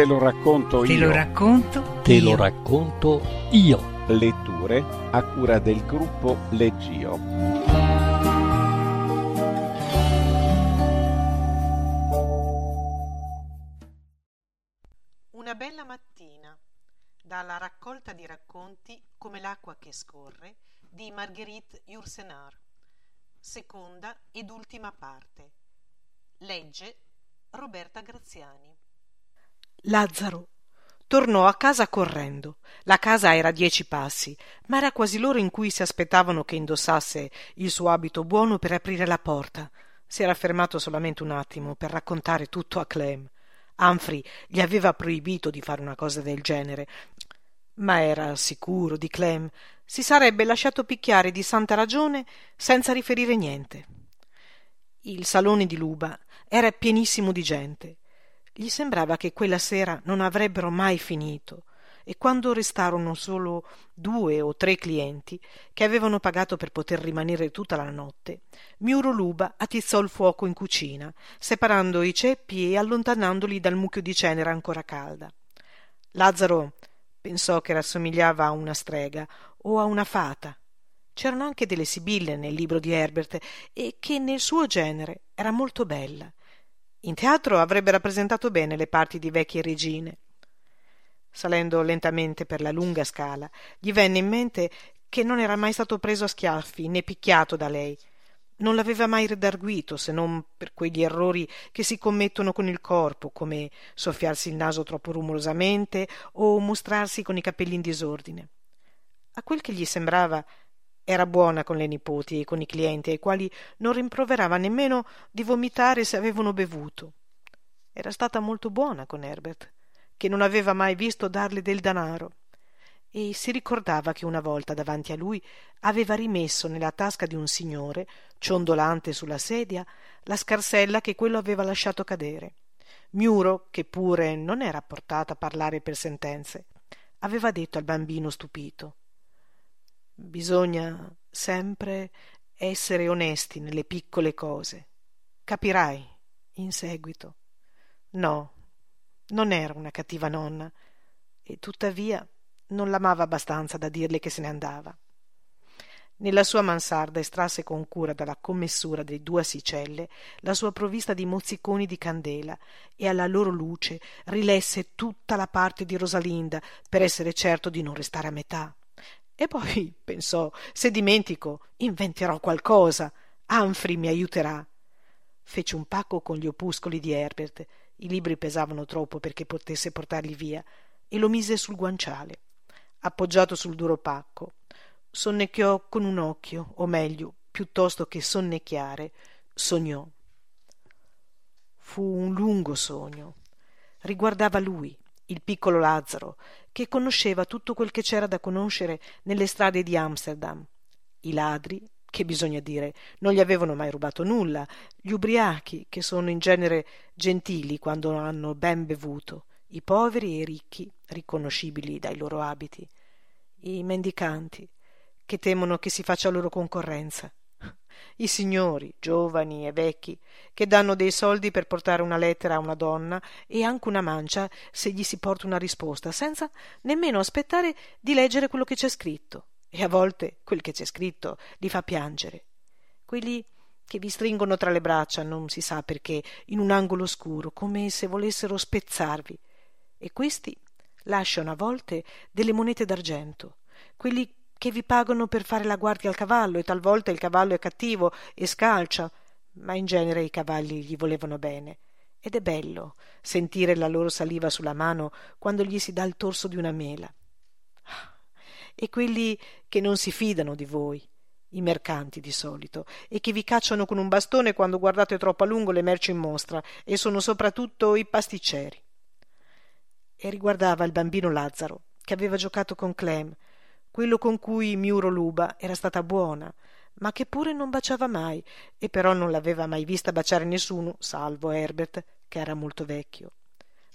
Te lo racconto Te io. lo racconto. Te lo io. racconto io. Letture a cura del gruppo Leggio. Una bella mattina, dalla raccolta di racconti Come l'acqua che scorre di Marguerite Yourcenar, seconda ed ultima parte. Legge Roberta Graziani. Lazzaro tornò a casa correndo. La casa era a dieci passi, ma era quasi l'ora in cui si aspettavano che indossasse il suo abito buono per aprire la porta. Si era fermato solamente un attimo per raccontare tutto a Clem. Humphrey gli aveva proibito di fare una cosa del genere, ma era sicuro di Clem. Si sarebbe lasciato picchiare di santa ragione senza riferire niente. Il salone di Luba era pienissimo di gente. Gli sembrava che quella sera non avrebbero mai finito e quando restarono solo due o tre clienti che avevano pagato per poter rimanere tutta la notte, Miuro Luba attizzò il fuoco in cucina, separando i ceppi e allontanandoli dal mucchio di cenere ancora calda. Lazzaro pensò che rassomigliava a una strega o a una fata. C'erano anche delle sibille nel libro di Herbert e che nel suo genere era molto bella. In teatro avrebbe rappresentato bene le parti di vecchie regine. Salendo lentamente per la lunga scala, gli venne in mente che non era mai stato preso a schiaffi né picchiato da lei. Non l'aveva mai redarguito se non per quegli errori che si commettono con il corpo, come soffiarsi il naso troppo rumorosamente o mostrarsi con i capelli in disordine. A quel che gli sembrava era buona con le nipoti e con i clienti ai quali non rimproverava nemmeno di vomitare se avevano bevuto. Era stata molto buona con Herbert, che non aveva mai visto darle del danaro, e si ricordava che una volta davanti a lui aveva rimesso nella tasca di un signore, ciondolante sulla sedia, la scarsella che quello aveva lasciato cadere. Miuro, che pure non era portata a parlare per sentenze, aveva detto al bambino stupito Bisogna sempre essere onesti nelle piccole cose. Capirai in seguito. No, non era una cattiva nonna, e tuttavia non l'amava abbastanza da dirle che se ne andava. Nella sua mansarda estrasse con cura dalla commessura dei due assicelle la sua provvista di mozziconi di candela e alla loro luce rilesse tutta la parte di Rosalinda per essere certo di non restare a metà. E poi pensò: se dimentico, inventerò qualcosa. Humphrey mi aiuterà. Fece un pacco con gli opuscoli di Herbert. I libri pesavano troppo perché potesse portarli via e lo mise sul guanciale. Appoggiato sul duro pacco, sonnecchiò con un occhio, o meglio, piuttosto che sonnecchiare, sognò. Fu un lungo sogno. Riguardava lui, il piccolo Lazzaro, che conosceva tutto quel che c'era da conoscere nelle strade di Amsterdam. I ladri, che bisogna dire, non gli avevano mai rubato nulla, gli ubriachi, che sono in genere gentili quando hanno ben bevuto, i poveri e i ricchi, riconoscibili dai loro abiti, i mendicanti, che temono che si faccia loro concorrenza, i signori, giovani e vecchi, che danno dei soldi per portare una lettera a una donna e anche una mancia se gli si porta una risposta, senza nemmeno aspettare di leggere quello che c'è scritto. E a volte quel che c'è scritto li fa piangere. Quelli che vi stringono tra le braccia, non si sa perché, in un angolo oscuro, come se volessero spezzarvi. E questi lasciano a volte delle monete d'argento, quelli che vi pagano per fare la guardia al cavallo e talvolta il cavallo è cattivo e scalcia, ma in genere i cavalli gli volevano bene. Ed è bello sentire la loro saliva sulla mano quando gli si dà il torso di una mela. E quelli che non si fidano di voi, i mercanti di solito, e che vi cacciano con un bastone quando guardate troppo a lungo le merci in mostra, e sono soprattutto i pasticceri. E riguardava il bambino Lazzaro, che aveva giocato con Clem, quello con cui Miuro Luba era stata buona, ma che pure non baciava mai, e però non l'aveva mai vista baciare nessuno, salvo Herbert, che era molto vecchio.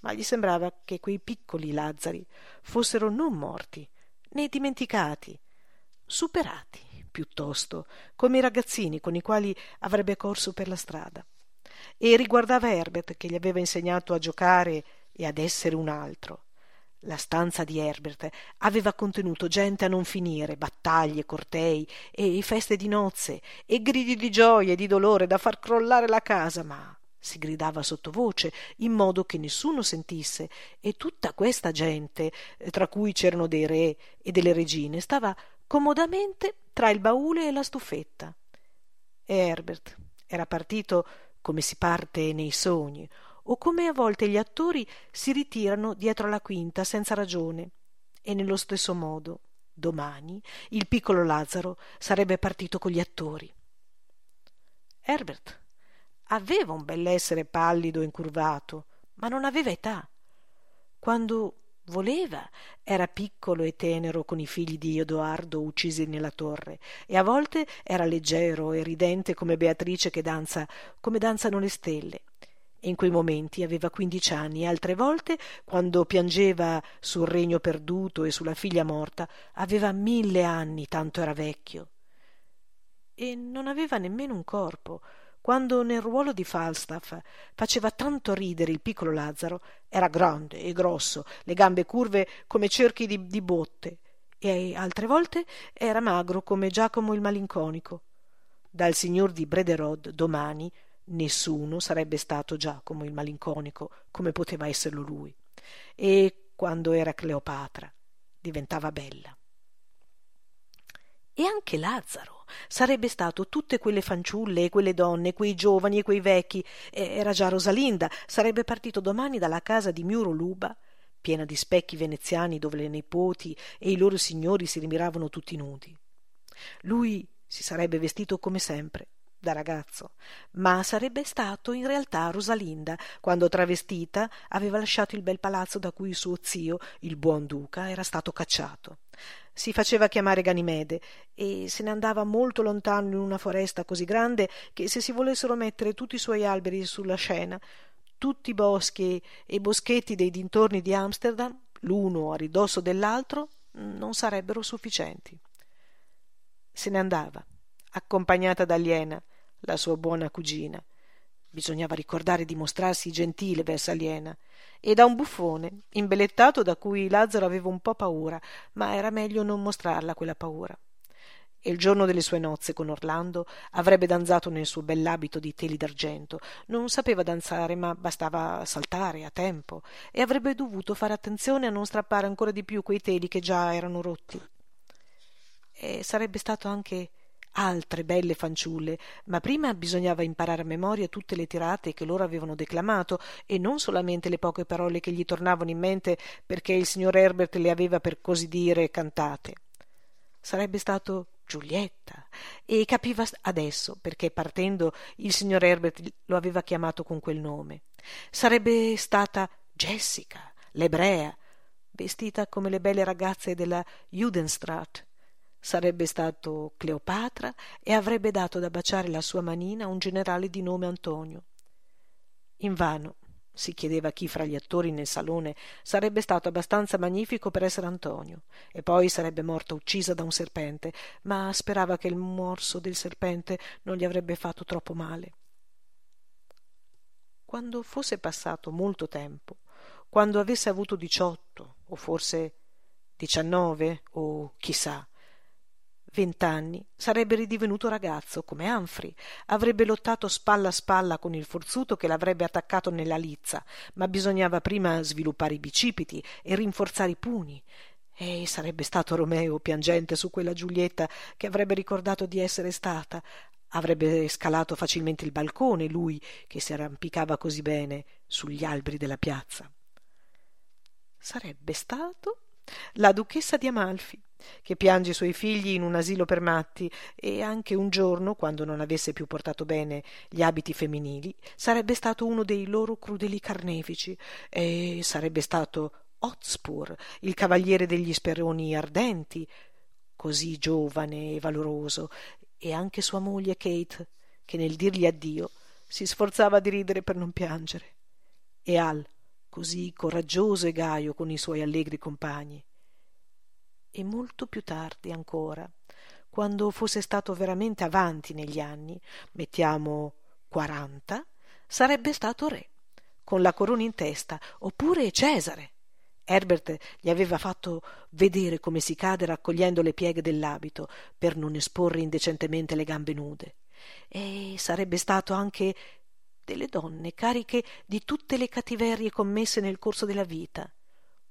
Ma gli sembrava che quei piccoli Lazzari fossero non morti, né dimenticati, superati, piuttosto, come i ragazzini con i quali avrebbe corso per la strada. E riguardava Herbert, che gli aveva insegnato a giocare e ad essere un altro. La stanza di Herbert aveva contenuto gente a non finire, battaglie, cortei e feste di nozze e gridi di gioia e di dolore da far crollare la casa, ma si gridava sottovoce in modo che nessuno sentisse e tutta questa gente, tra cui c'erano dei re e delle regine, stava comodamente tra il baule e la stufetta. E Herbert era partito come si parte nei sogni, o come a volte gli attori si ritirano dietro la quinta senza ragione. E nello stesso modo, domani, il piccolo Lazzaro sarebbe partito con gli attori. Herbert aveva un bell'essere pallido e incurvato, ma non aveva età. Quando voleva era piccolo e tenero con i figli di Edoardo uccisi nella torre e a volte era leggero e ridente come Beatrice che danza come danzano le stelle in quei momenti aveva quindici anni e altre volte, quando piangeva sul regno perduto e sulla figlia morta, aveva mille anni, tanto era vecchio. E non aveva nemmeno un corpo. Quando nel ruolo di Falstaff faceva tanto ridere il piccolo Lazzaro, era grande e grosso, le gambe curve come cerchi di, di botte, e altre volte era magro come Giacomo il malinconico. Dal signor di Brederode domani Nessuno sarebbe stato Giacomo il malinconico come poteva esserlo lui. E quando era Cleopatra diventava bella. E anche Lazzaro sarebbe stato tutte quelle fanciulle e quelle donne, quei giovani e quei vecchi. Era già Rosalinda, sarebbe partito domani dalla casa di Miuro Luba, piena di specchi veneziani dove le nipoti e i loro signori si rimiravano tutti nudi. Lui si sarebbe vestito come sempre, da ragazzo, ma sarebbe stato in realtà Rosalinda quando travestita aveva lasciato il bel palazzo da cui suo zio, il buon duca, era stato cacciato. Si faceva chiamare Ganimede e se ne andava molto lontano in una foresta così grande che se si volessero mettere tutti i suoi alberi sulla scena, tutti i boschi e boschetti dei dintorni di Amsterdam, l'uno a ridosso dell'altro, non sarebbero sufficienti. Se ne andava, accompagnata da Aliena, la sua buona cugina. Bisognava ricordare di mostrarsi gentile verso Aliena e da un buffone, imbellettato da cui Lazzaro aveva un po' paura, ma era meglio non mostrarla quella paura. E il giorno delle sue nozze con Orlando avrebbe danzato nel suo bell'abito di teli d'argento. Non sapeva danzare, ma bastava saltare a tempo, e avrebbe dovuto fare attenzione a non strappare ancora di più quei teli che già erano rotti. E sarebbe stato anche altre belle fanciulle, ma prima bisognava imparare a memoria tutte le tirate che loro avevano declamato e non solamente le poche parole che gli tornavano in mente perché il signor Herbert le aveva per così dire cantate. Sarebbe stato Giulietta e capiva adesso perché partendo il signor Herbert lo aveva chiamato con quel nome. Sarebbe stata Jessica, l'ebrea, vestita come le belle ragazze della Judenstraat sarebbe stato Cleopatra e avrebbe dato da baciare la sua manina a un generale di nome Antonio. Invano si chiedeva chi fra gli attori nel salone sarebbe stato abbastanza magnifico per essere Antonio, e poi sarebbe morta uccisa da un serpente, ma sperava che il morso del serpente non gli avrebbe fatto troppo male. Quando fosse passato molto tempo, quando avesse avuto diciotto, o forse diciannove, o chissà, vent'anni. Sarebbe ridivenuto ragazzo come Humphrey. Avrebbe lottato spalla a spalla con il forzuto che l'avrebbe attaccato nella lizza ma bisognava prima sviluppare i bicipiti e rinforzare i pugni. E sarebbe stato Romeo piangente su quella Giulietta che avrebbe ricordato di essere stata. Avrebbe scalato facilmente il balcone lui che si arrampicava così bene sugli alberi della piazza. Sarebbe stato la duchessa di Amalfi che piange i suoi figli in un asilo per matti e anche un giorno quando non avesse più portato bene gli abiti femminili sarebbe stato uno dei loro crudeli carnefici e sarebbe stato Hotspur il cavaliere degli speroni ardenti così giovane e valoroso e anche sua moglie Kate che nel dirgli addio si sforzava di ridere per non piangere. E Al così coraggioso e gaio con i suoi allegri compagni e molto più tardi ancora, quando fosse stato veramente avanti negli anni, mettiamo quaranta, sarebbe stato re, con la corona in testa, oppure Cesare. Herbert gli aveva fatto vedere come si cade raccogliendo le pieghe dell'abito per non esporre indecentemente le gambe nude. E sarebbe stato anche delle donne cariche di tutte le cattiverie commesse nel corso della vita.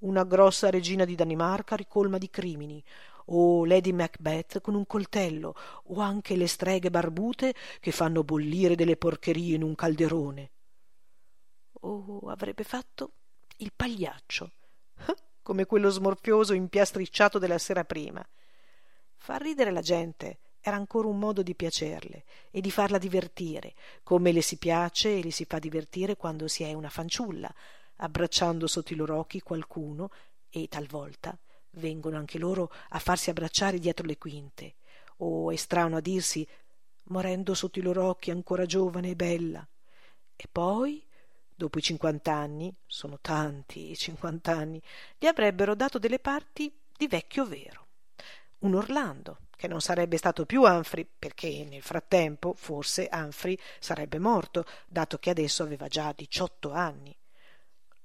Una grossa regina di Danimarca ricolma di crimini, o Lady Macbeth con un coltello, o anche le streghe barbute che fanno bollire delle porcherie in un calderone. O avrebbe fatto il pagliaccio, come quello smorfioso impiastricciato della sera prima. Far ridere la gente era ancora un modo di piacerle e di farla divertire, come le si piace e le si fa divertire quando si è una fanciulla, abbracciando sotto i loro occhi qualcuno e talvolta vengono anche loro a farsi abbracciare dietro le quinte, o è strano a dirsi morendo sotto i loro occhi ancora giovane e bella. E poi, dopo i cinquant'anni, sono tanti i cinquant'anni, gli avrebbero dato delle parti di vecchio vero. Un Orlando, che non sarebbe stato più Humphrey, perché nel frattempo forse Humphrey sarebbe morto, dato che adesso aveva già diciotto anni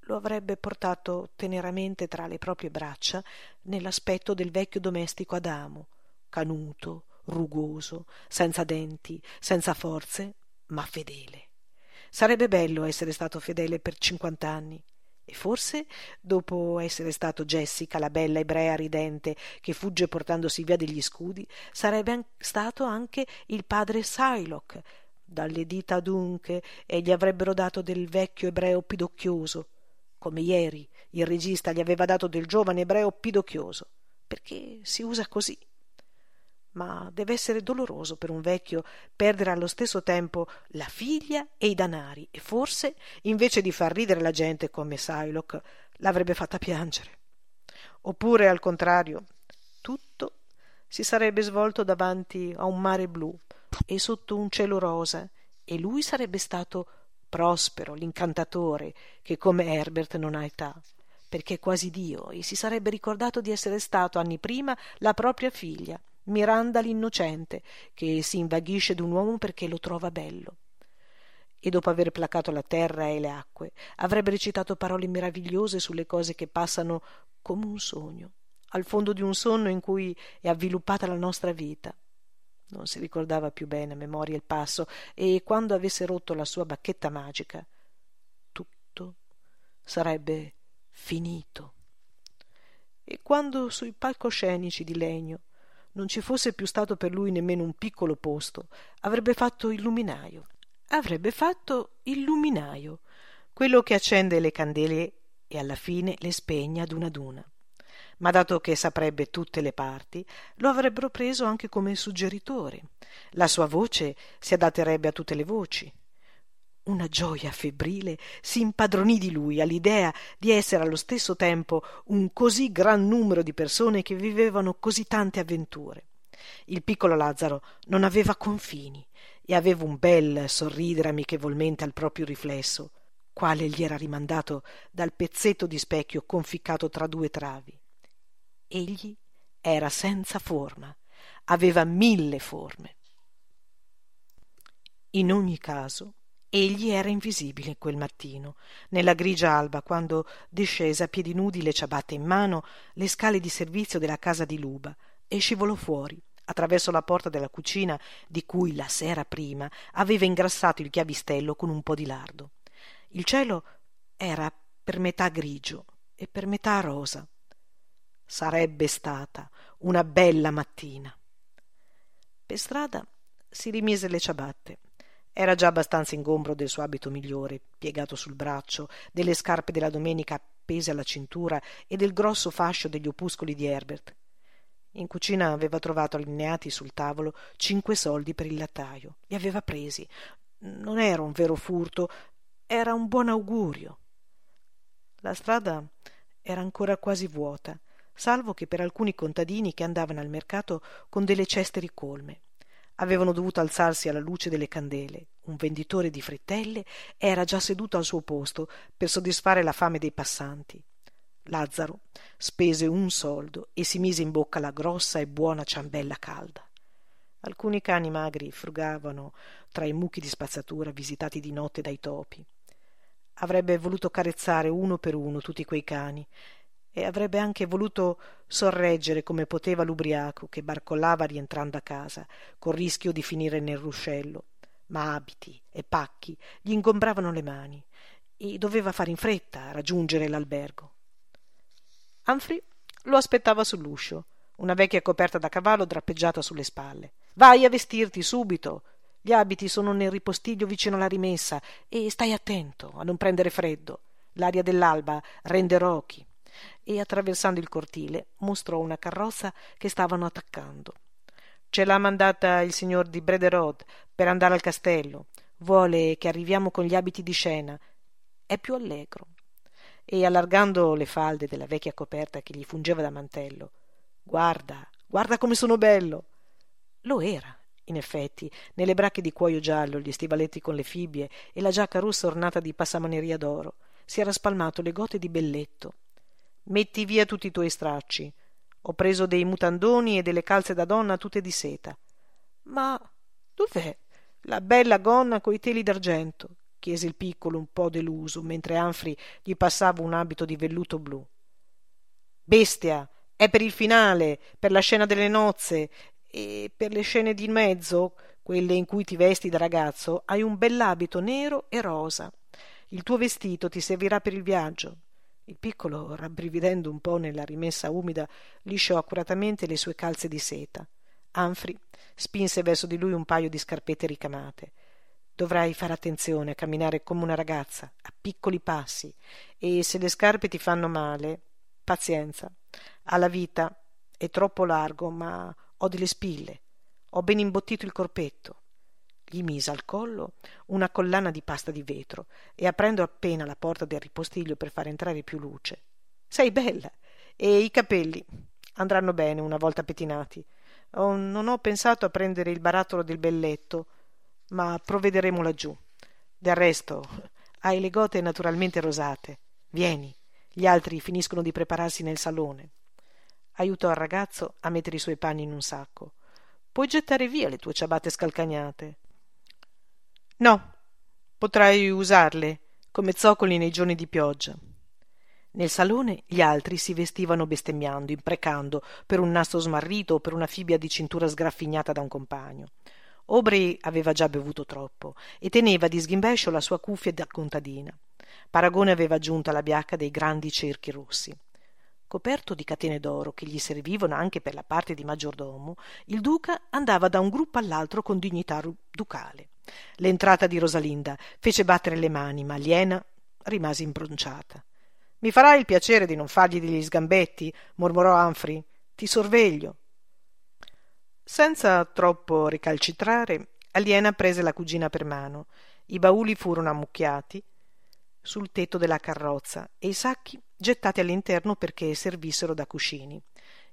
lo avrebbe portato teneramente tra le proprie braccia nell'aspetto del vecchio domestico Adamo, canuto, rugoso, senza denti, senza forze, ma fedele. Sarebbe bello essere stato fedele per cinquant'anni. E forse, dopo essere stato Jessica, la bella ebrea ridente che fugge portandosi via degli scudi, sarebbe stato anche il padre Sylock. Dalle dita dunque e gli avrebbero dato del vecchio ebreo pidocchioso, come ieri il regista gli aveva dato del giovane ebreo pidocchioso, perché si usa così. Ma deve essere doloroso per un vecchio perdere allo stesso tempo la figlia e i danari, e forse, invece di far ridere la gente come Sylock, l'avrebbe fatta piangere. Oppure, al contrario, tutto si sarebbe svolto davanti a un mare blu e sotto un cielo rosa, e lui sarebbe stato Prospero, l'incantatore, che come Herbert non ha età, perché è quasi Dio e si sarebbe ricordato di essere stato anni prima la propria figlia, Miranda l'innocente, che si invaghisce d'un uomo perché lo trova bello. E dopo aver placato la terra e le acque, avrebbe recitato parole meravigliose sulle cose che passano come un sogno, al fondo di un sonno in cui è avviluppata la nostra vita non si ricordava più bene a memoria il passo e quando avesse rotto la sua bacchetta magica tutto sarebbe finito e quando sui palcoscenici di legno non ci fosse più stato per lui nemmeno un piccolo posto avrebbe fatto il luminaio avrebbe fatto il luminaio quello che accende le candele e alla fine le spegne ad una ad una ma dato che saprebbe tutte le parti, lo avrebbero preso anche come suggeritore. La sua voce si adatterebbe a tutte le voci. Una gioia febbrile si impadronì di lui all'idea di essere allo stesso tempo un così gran numero di persone che vivevano così tante avventure. Il piccolo Lazzaro non aveva confini e aveva un bel sorridere amichevolmente al proprio riflesso, quale gli era rimandato dal pezzetto di specchio conficcato tra due travi. Egli era senza forma, aveva mille forme. In ogni caso, egli era invisibile quel mattino, nella grigia alba, quando discese a piedi nudi, le ciabatte in mano, le scale di servizio della casa di Luba e scivolò fuori, attraverso la porta della cucina di cui la sera prima aveva ingrassato il chiavistello con un po di lardo. Il cielo era per metà grigio e per metà rosa Sarebbe stata una bella mattina. Per strada si rimise le ciabatte. Era già abbastanza ingombro del suo abito migliore, piegato sul braccio, delle scarpe della domenica appese alla cintura e del grosso fascio degli opuscoli di Herbert. In cucina aveva trovato allineati sul tavolo cinque soldi per il lattaio. Li aveva presi. Non era un vero furto, era un buon augurio. La strada era ancora quasi vuota salvo che per alcuni contadini che andavano al mercato con delle ceste ricolme. Avevano dovuto alzarsi alla luce delle candele. Un venditore di frittelle era già seduto al suo posto per soddisfare la fame dei passanti. Lazzaro spese un soldo e si mise in bocca la grossa e buona ciambella calda. Alcuni cani magri frugavano tra i mucchi di spazzatura visitati di notte dai topi. avrebbe voluto carezzare uno per uno tutti quei cani e avrebbe anche voluto sorreggere come poteva l'ubriaco che barcollava rientrando a casa col rischio di finire nel ruscello. Ma abiti e pacchi gli ingombravano le mani e doveva fare in fretta a raggiungere l'albergo. Humphrey lo aspettava sull'uscio una vecchia coperta da cavallo drappeggiata sulle spalle. Vai a vestirti subito. Gli abiti sono nel ripostiglio vicino alla rimessa e stai attento a non prendere freddo. L'aria dell'alba rende rochi e attraversando il cortile mostrò una carrozza che stavano attaccando. Ce l'ha mandata il signor di brederode per andare al castello. Vuole che arriviamo con gli abiti di scena. È più allegro. E allargando le falde della vecchia coperta che gli fungeva da mantello guarda guarda come sono bello. Lo era in effetti. Nelle bracche di cuoio giallo gli stivaletti con le fibbie e la giacca rossa ornata di passamaneria d'oro si era spalmato le gote di belletto metti via tutti i tuoi stracci. Ho preso dei mutandoni e delle calze da donna tutte di seta. Ma dov'è la bella gonna coi teli d'argento? chiese il piccolo un po deluso mentre anfri gli passava un abito di velluto blu. Bestia è per il finale per la scena delle nozze e per le scene di mezzo quelle in cui ti vesti da ragazzo hai un bell'abito nero e rosa. Il tuo vestito ti servirà per il viaggio il piccolo rabbrividendo un po nella rimessa umida lisciò accuratamente le sue calze di seta. Anfri spinse verso di lui un paio di scarpette ricamate. Dovrai fare attenzione a camminare come una ragazza a piccoli passi e se le scarpe ti fanno male pazienza. Alla vita è troppo largo ma ho delle spille. Ho ben imbottito il corpetto gli mise al collo una collana di pasta di vetro e aprendo appena la porta del ripostiglio per far entrare più luce sei bella e i capelli andranno bene una volta pettinati. Oh, non ho pensato a prendere il barattolo del belletto ma provvederemo laggiù. Del resto hai le gote naturalmente rosate. Vieni gli altri finiscono di prepararsi nel salone. Aiutò il ragazzo a mettere i suoi panni in un sacco. Puoi gettare via le tue ciabatte scalcagnate no potrai usarle come zoccoli nei giorni di pioggia. Nel salone gli altri si vestivano bestemmiando imprecando per un nastro smarrito o per una fibbia di cintura sgraffignata da un compagno. Aubrey aveva già bevuto troppo e teneva di sghimbescio la sua cuffia da contadina. Paragone aveva aggiunto alla biacca dei grandi cerchi rossi. Coperto di catene d'oro che gli servivano anche per la parte di maggiordomo il duca andava da un gruppo all'altro con dignità ducale l'entrata di rosalinda fece battere le mani ma aliena rimase imbronciata mi farai il piacere di non fargli degli sgambetti mormorò Humphrey. Ti sorveglio senza troppo ricalcitrare aliena prese la cugina per mano. I bauli furono ammucchiati sul tetto della carrozza e i sacchi gettati all'interno perché servissero da cuscini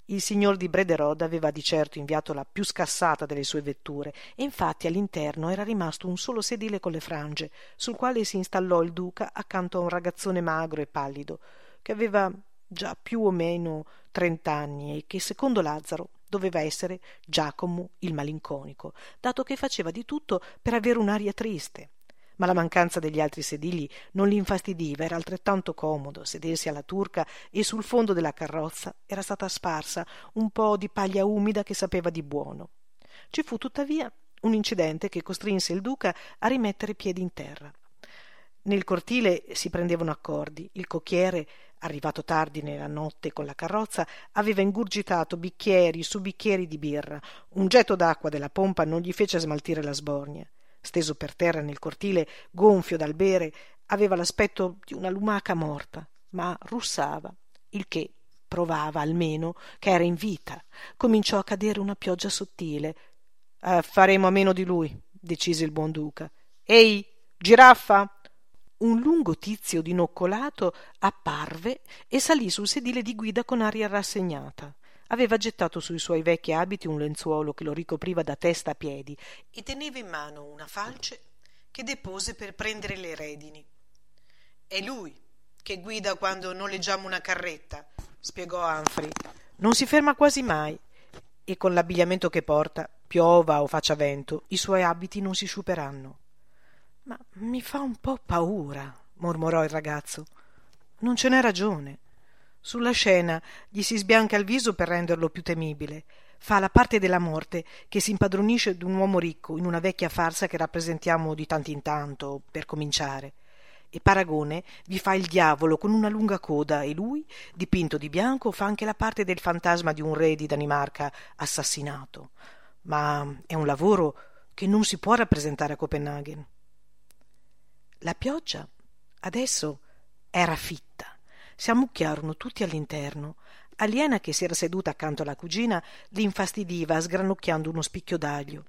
il signor di brederode aveva di certo inviato la più scassata delle sue vetture e infatti all'interno era rimasto un solo sedile con le frange sul quale si installò il duca accanto a un ragazzone magro e pallido che aveva già più o meno trent'anni e che secondo lazzaro doveva essere giacomo il malinconico dato che faceva di tutto per avere un'aria triste ma la mancanza degli altri sedili non l'infastidiva era altrettanto comodo sedersi alla turca e sul fondo della carrozza era stata sparsa un po di paglia umida che sapeva di buono. Ci fu tuttavia un incidente che costrinse il duca a rimettere piedi in terra. Nel cortile si prendevano accordi. Il cocchiere arrivato tardi nella notte con la carrozza aveva ingurgitato bicchieri su bicchieri di birra. Un getto d'acqua della pompa non gli fece smaltire la sbornia steso per terra nel cortile gonfio dal bere aveva l'aspetto di una lumaca morta ma russava il che provava almeno che era in vita. Cominciò a cadere una pioggia sottile. Eh, faremo a meno di lui decise il buon duca. Ehi giraffa! Un lungo tizio dinoccolato apparve e salì sul sedile di guida con aria rassegnata aveva gettato sui suoi vecchi abiti un lenzuolo che lo ricopriva da testa a piedi e teneva in mano una falce che depose per prendere le redini è lui che guida quando noleggiamo una carretta spiegò Humphrey non si ferma quasi mai e con l'abbigliamento che porta piova o faccia vento i suoi abiti non si sciuperanno ma mi fa un po paura mormorò il ragazzo. Non ce n'è ragione. Sulla scena gli si sbianca il viso per renderlo più temibile. Fa la parte della morte che si impadronisce d'un uomo ricco in una vecchia farsa che rappresentiamo di tanto in tanto, per cominciare. E Paragone vi fa il diavolo con una lunga coda e lui, dipinto di bianco, fa anche la parte del fantasma di un re di Danimarca assassinato. Ma è un lavoro che non si può rappresentare a Copenaghen. La pioggia adesso era fitta si ammucchiarono tutti all'interno. Aliena che si era seduta accanto alla cugina li infastidiva sgranocchiando uno spicchio d'aglio.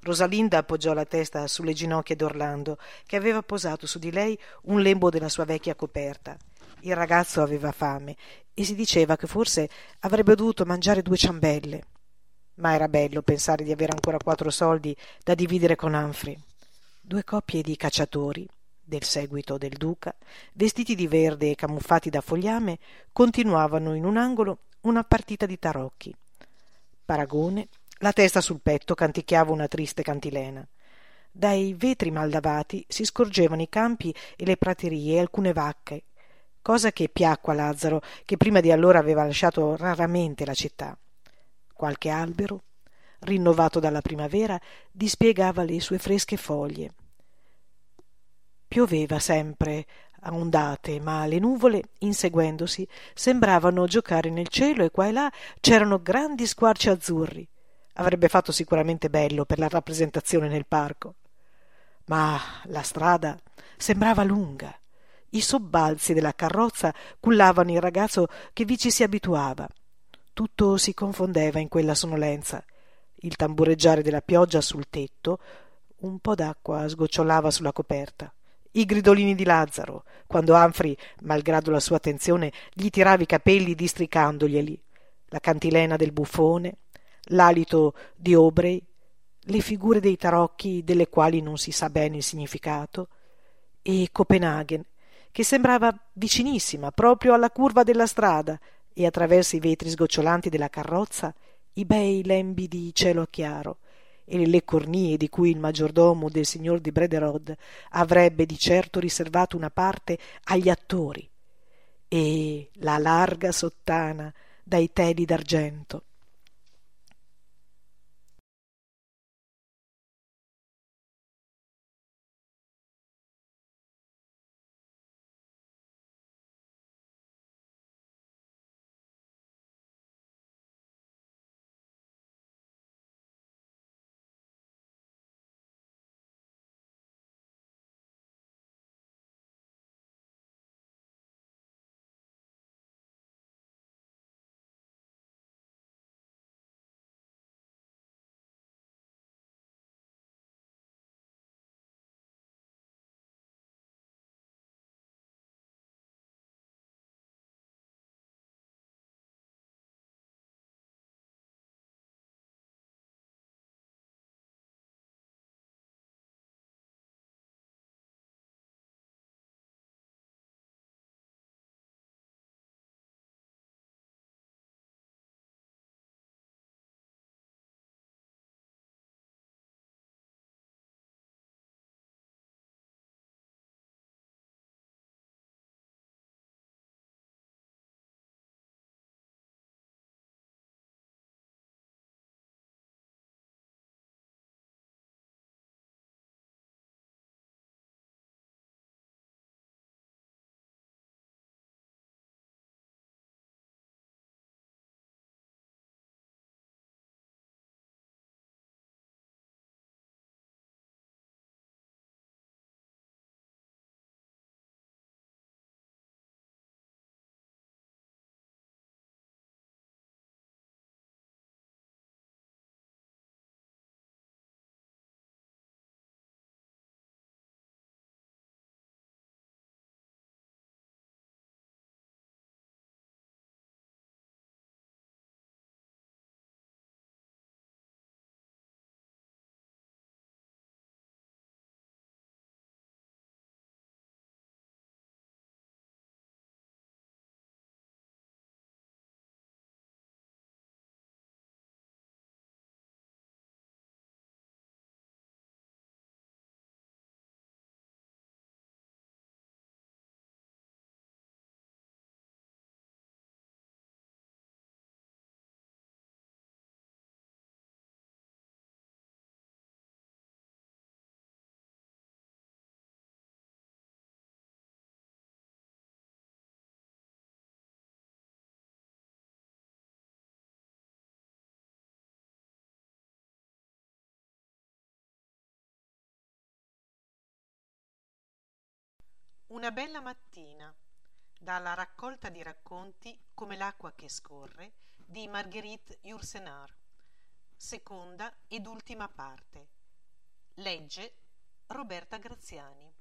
Rosalinda appoggiò la testa sulle ginocchia d'orlando che aveva posato su di lei un lembo della sua vecchia coperta. Il ragazzo aveva fame e si diceva che forse avrebbe dovuto mangiare due ciambelle. Ma era bello pensare di avere ancora quattro soldi da dividere con Anfri due coppie di cacciatori del seguito del duca vestiti di verde e camuffati da fogliame continuavano in un angolo una partita di tarocchi. Paragone la testa sul petto canticchiava una triste cantilena. Dai vetri mal lavati si scorgevano i campi e le praterie e alcune vacche cosa che piacque a lazzaro che prima di allora aveva lasciato raramente la città. Qualche albero rinnovato dalla primavera dispiegava le sue fresche foglie pioveva sempre a ondate ma le nuvole inseguendosi sembravano giocare nel cielo e qua e là c'erano grandi squarci azzurri. Avrebbe fatto sicuramente bello per la rappresentazione nel parco. Ma la strada sembrava lunga. I sobbalzi della carrozza cullavano il ragazzo che vi ci si abituava. Tutto si confondeva in quella sonnolenza il tambureggiare della pioggia sul tetto un po d'acqua sgocciolava sulla coperta i gridolini di Lazzaro, quando Humphrey, malgrado la sua attenzione, gli tirava i capelli districandoglieli, la cantilena del buffone, l'alito di Obrey, le figure dei tarocchi delle quali non si sa bene il significato, e Copenaghen, che sembrava vicinissima, proprio alla curva della strada, e attraverso i vetri sgocciolanti della carrozza i bei lembi di cielo chiaro, e le cornie di cui il maggiordomo del signor di Brederode avrebbe di certo riservato una parte agli attori e la larga sottana dai teli d'argento Una bella mattina dalla raccolta di racconti Come l'acqua che scorre di Marguerite Yourcenar seconda ed ultima parte. Legge Roberta Graziani